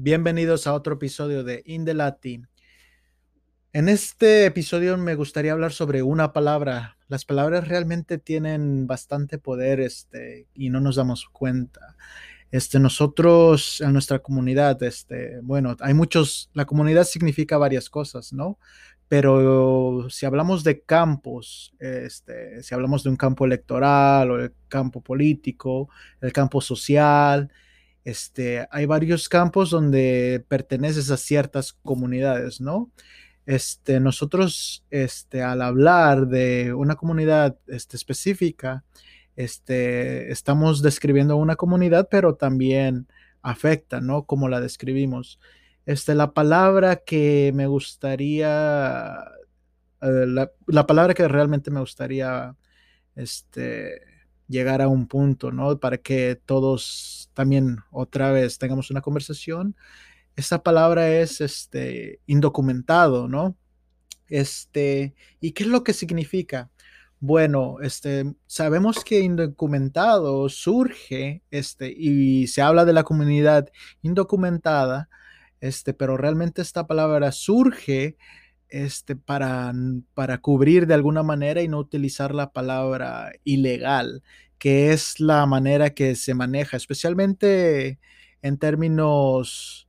Bienvenidos a otro episodio de Indelati. En este episodio me gustaría hablar sobre una palabra. Las palabras realmente tienen bastante poder este, y no nos damos cuenta. Este, nosotros en nuestra comunidad, este, bueno, hay muchos, la comunidad significa varias cosas, ¿no? Pero si hablamos de campos, este, si hablamos de un campo electoral o el campo político, el campo social, este, hay varios campos donde perteneces a ciertas comunidades, ¿no? Este, nosotros, este, al hablar de una comunidad este, específica, este, estamos describiendo una comunidad, pero también afecta, ¿no? Como la describimos. Este, la palabra que me gustaría, eh, la, la, palabra que realmente me gustaría, este, llegar a un punto, ¿no? Para que todos también otra vez tengamos una conversación. Esa palabra es, este, indocumentado, ¿no? Este, ¿y qué es lo que significa? Bueno, este, sabemos que indocumentado surge, este, y se habla de la comunidad indocumentada, este, pero realmente esta palabra surge, este, para, para cubrir de alguna manera y no utilizar la palabra ilegal, que es la manera que se maneja, especialmente en términos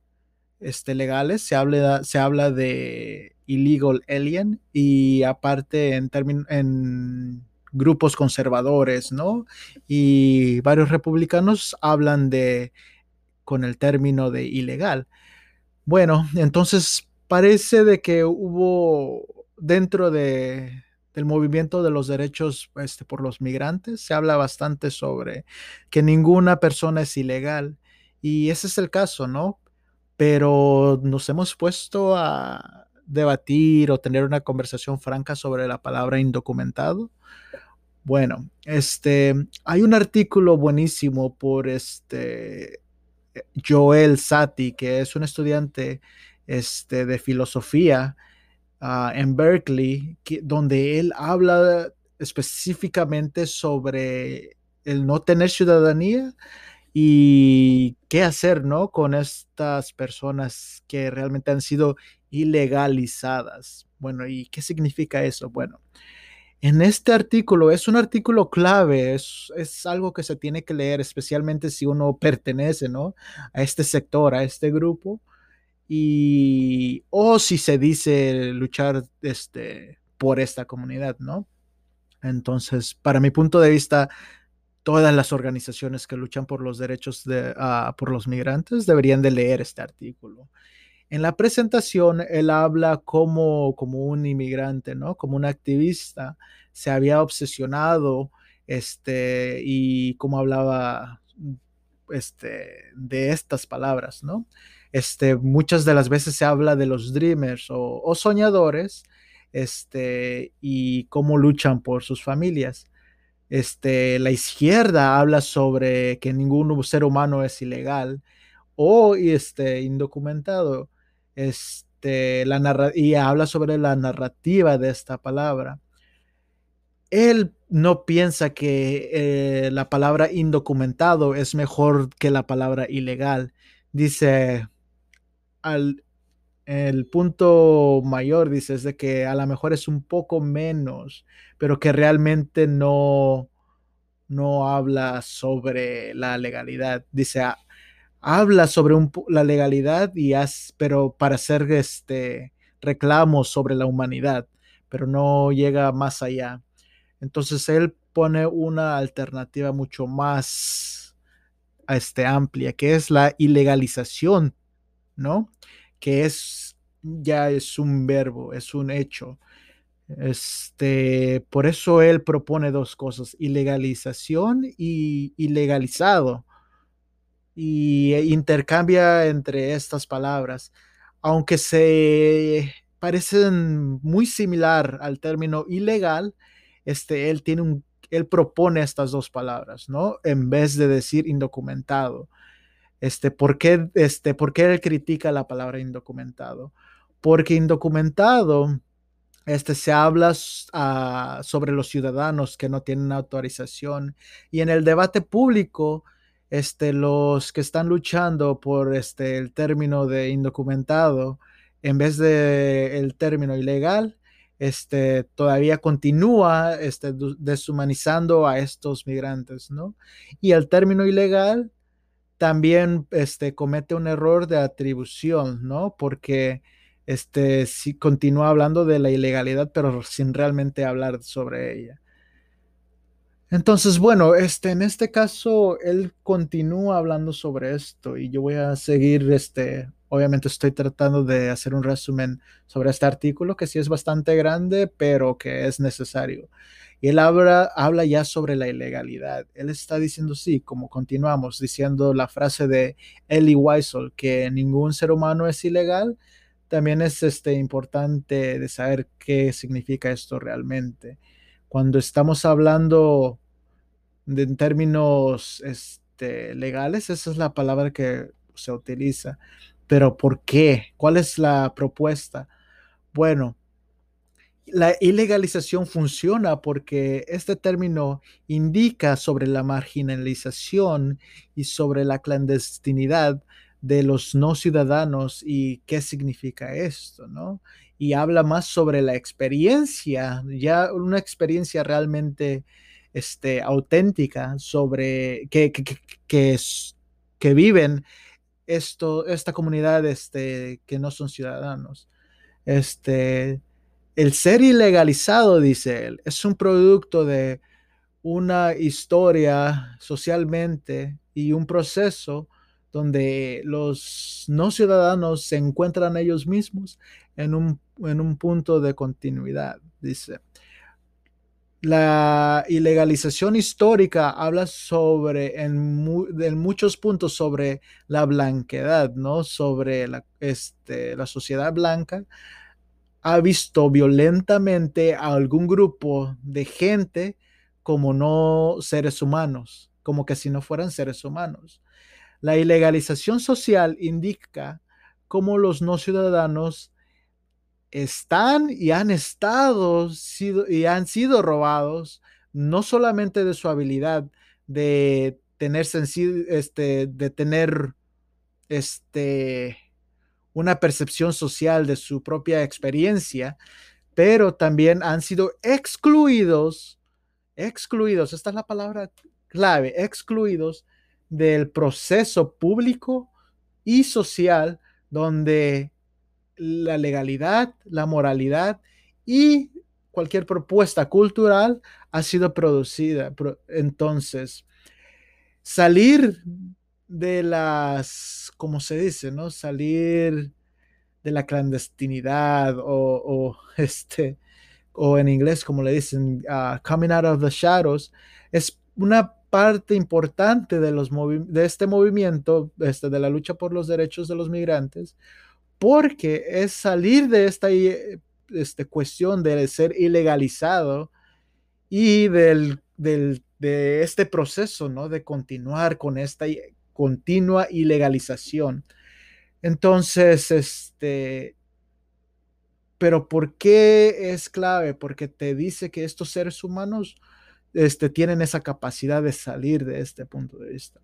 este, legales, se habla, se habla de illegal alien y aparte en, en grupos conservadores, ¿no? Y varios republicanos hablan de con el término de ilegal. Bueno, entonces parece de que hubo dentro de, del movimiento de los derechos este, por los migrantes, se habla bastante sobre que ninguna persona es ilegal y ese es el caso, ¿no? Pero nos hemos puesto a debatir o tener una conversación franca sobre la palabra indocumentado. Bueno, este, hay un artículo buenísimo por este Joel Sati, que es un estudiante este, de filosofía uh, en Berkeley, que, donde él habla específicamente sobre el no tener ciudadanía y qué hacer, ¿no? Con estas personas que realmente han sido ilegalizadas. Bueno, ¿y qué significa eso? Bueno, en este artículo es un artículo clave, es, es, algo que se tiene que leer, especialmente si uno pertenece, ¿no? A este sector, a este grupo. Y, o si se dice luchar este, por esta comunidad, ¿no? Entonces, para mi punto de vista, todas las organizaciones que luchan por los derechos de, uh, por los migrantes deberían de leer este artículo. En la presentación, él habla como, como un inmigrante, ¿no? Como un activista, se había obsesionado, este, y como hablaba, este, de estas palabras, ¿no? Este, muchas de las veces se habla de los dreamers o, soñadores, este, y cómo luchan por sus familias. Este, la izquierda habla sobre que ningún ser humano es ilegal o indocumentado la y habla sobre la narrativa de esta palabra. Él no piensa que eh, la palabra indocumentado es mejor que la palabra ilegal. Dice, al, el punto mayor, dice, es de que a lo mejor es un poco menos, pero que realmente no, no habla sobre la legalidad. Dice, habla sobre la legalidad y pero para hacer este reclamos sobre la humanidad, pero no llega más allá. Entonces él pone una alternativa mucho más este, amplia, que es la ilegalización, ¿no? Que es ya es un verbo, es un hecho. Este, por eso él propone dos cosas, ilegalización y ilegalizado y e intercambia entre estas palabras, aunque se parecen muy similar al término ilegal, este, él tiene un, él propone estas dos palabras, ¿no? En vez de decir indocumentado. Este, ¿por qué, este, ¿por qué él critica la palabra indocumentado? Porque indocumentado, este, se habla uh, sobre los ciudadanos que no tienen autorización y en el debate público, este, los que están luchando por este, el término de indocumentado, en vez de el término ilegal, este, todavía continúa este, deshumanizando a estos migrantes, ¿no? Y el término ilegal también este, comete un error de atribución, ¿no? Porque este, si continúa hablando de la ilegalidad, pero sin realmente hablar sobre ella. Entonces, bueno, este, en este caso, él continúa hablando sobre esto y yo voy a seguir, este, obviamente estoy tratando de hacer un resumen sobre este artículo que sí es bastante grande, pero que es necesario. Y él habla, ya sobre la ilegalidad. Él está diciendo, sí, como continuamos, diciendo la frase de Elie Wiesel, que ningún ser humano es ilegal, también es este, importante de saber qué significa esto realmente. Cuando estamos hablando de, en términos este, legales, esa es la palabra que se utiliza. Pero ¿por qué? ¿Cuál es la propuesta? Bueno, la ilegalización funciona porque este término indica sobre la marginalización y sobre la clandestinidad de los no ciudadanos y qué significa esto, ¿no? Y habla más sobre la experiencia, ya una experiencia realmente este, auténtica sobre que, que, que, viven esto, esta comunidad este, que no son ciudadanos. Este, el ser ilegalizado, dice él, es un producto de una historia socialmente y un proceso donde los no ciudadanos se encuentran ellos mismos en un, en un punto de continuidad, dice. La ilegalización histórica habla sobre, en, muchos puntos, sobre la blanquedad, ¿no? Sobre la, este, la sociedad blanca ha visto violentamente a algún grupo de gente como no seres humanos, como que si no fueran seres humanos. La ilegalización social indica cómo los no ciudadanos están y han estado y han sido robados no solamente de su habilidad de tener este, de tener este una percepción social de su propia experiencia, pero también han sido excluidos, excluidos, esta es la palabra clave, excluidos del proceso público y social donde la legalidad, la moralidad y cualquier propuesta cultural ha sido producida. Entonces, salir de las, como se dice, ¿no? Salir de la clandestinidad o, este, o en inglés, como le dicen, uh, coming out of the shadows, es una parte importante de, los de este movimiento, este, de la lucha por los derechos de los migrantes, porque es salir de esta este, cuestión de ser ilegalizado y del, del, de este proceso, ¿no? De continuar con esta continua ilegalización. Entonces, este, pero ¿por qué es clave? Porque te dice que estos seres humanos este, tienen esa capacidad de salir de este punto de vista.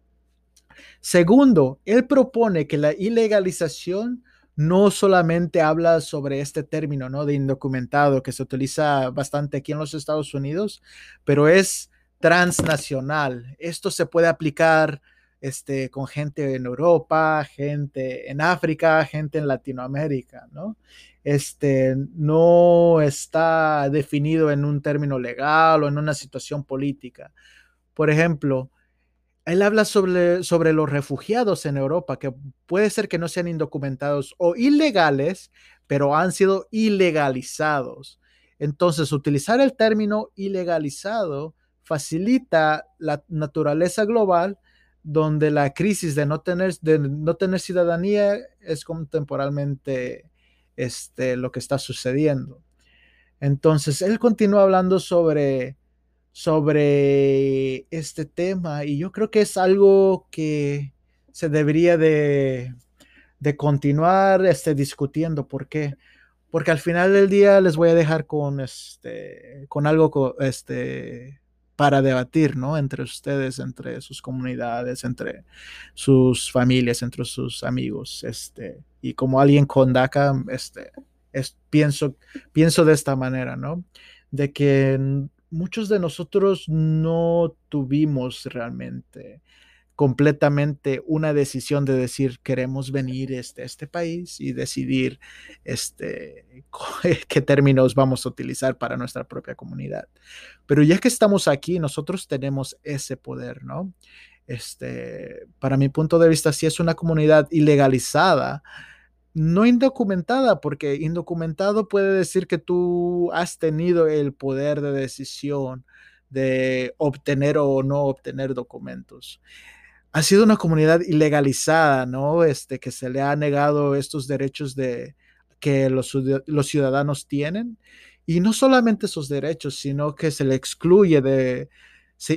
Segundo, él propone que la ilegalización no solamente habla sobre este término, ¿no? De indocumentado que se utiliza bastante aquí en los Estados Unidos, pero es transnacional. Esto se puede aplicar este, con gente en Europa, gente en África, gente en Latinoamérica, ¿no? Este, no está definido en un término legal o en una situación política. Por ejemplo, él habla sobre, sobre los refugiados en Europa, que puede ser que no sean indocumentados o ilegales, pero han sido ilegalizados. Entonces, utilizar el término ilegalizado facilita la naturaleza global donde la crisis de no tener, de no tener ciudadanía es contemporalmente este, lo que está sucediendo. Entonces, él continúa hablando sobre, sobre este tema y yo creo que es algo que se debería de, de continuar este, discutiendo. ¿Por qué? Porque al final del día les voy a dejar con, este, con algo este, para debatir, ¿no? Entre ustedes, entre sus comunidades, entre sus familias, entre sus amigos, este, y como alguien con DACA, este, es, pienso, pienso de esta manera, ¿no? De que muchos de nosotros no tuvimos realmente completamente una decisión de decir queremos venir este, a este país y decidir este, qué términos vamos a utilizar para nuestra propia comunidad. Pero ya que estamos aquí, nosotros tenemos ese poder, ¿no? Este, para mi punto de vista, si es una comunidad ilegalizada, no indocumentada, porque indocumentado puede decir que tú has tenido el poder de decisión de obtener o no obtener documentos. Ha sido una comunidad ilegalizada, ¿no? Este, que se le ha negado estos derechos de, que los, ciudadanos tienen. Y no solamente esos derechos, sino que se le excluye de,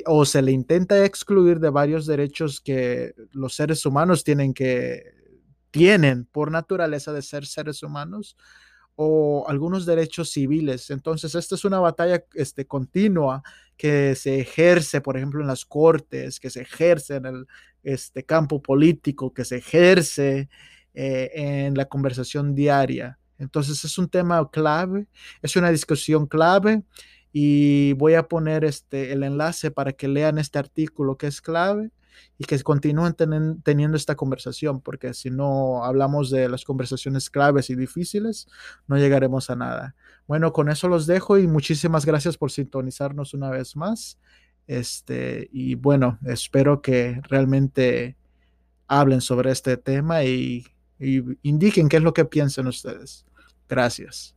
o se le intenta excluir de varios derechos que los seres humanos tienen que tienen por naturaleza de ser seres humanos o algunos derechos civiles. Entonces, esta es una batalla este, continua que se ejerce, por ejemplo, en las cortes, que se ejerce en el este, campo político, que se ejerce eh, en la conversación diaria. Entonces, es un tema clave, es una discusión clave y voy a poner este, el enlace para que lean este artículo que es clave y que continúen teniendo esta conversación, porque si no hablamos de las conversaciones claves y difíciles, no llegaremos a nada. Bueno, con eso los dejo y muchísimas gracias por sintonizarnos una vez más. Este, y bueno, espero que realmente hablen sobre este tema y, indiquen qué es lo que piensan ustedes. Gracias.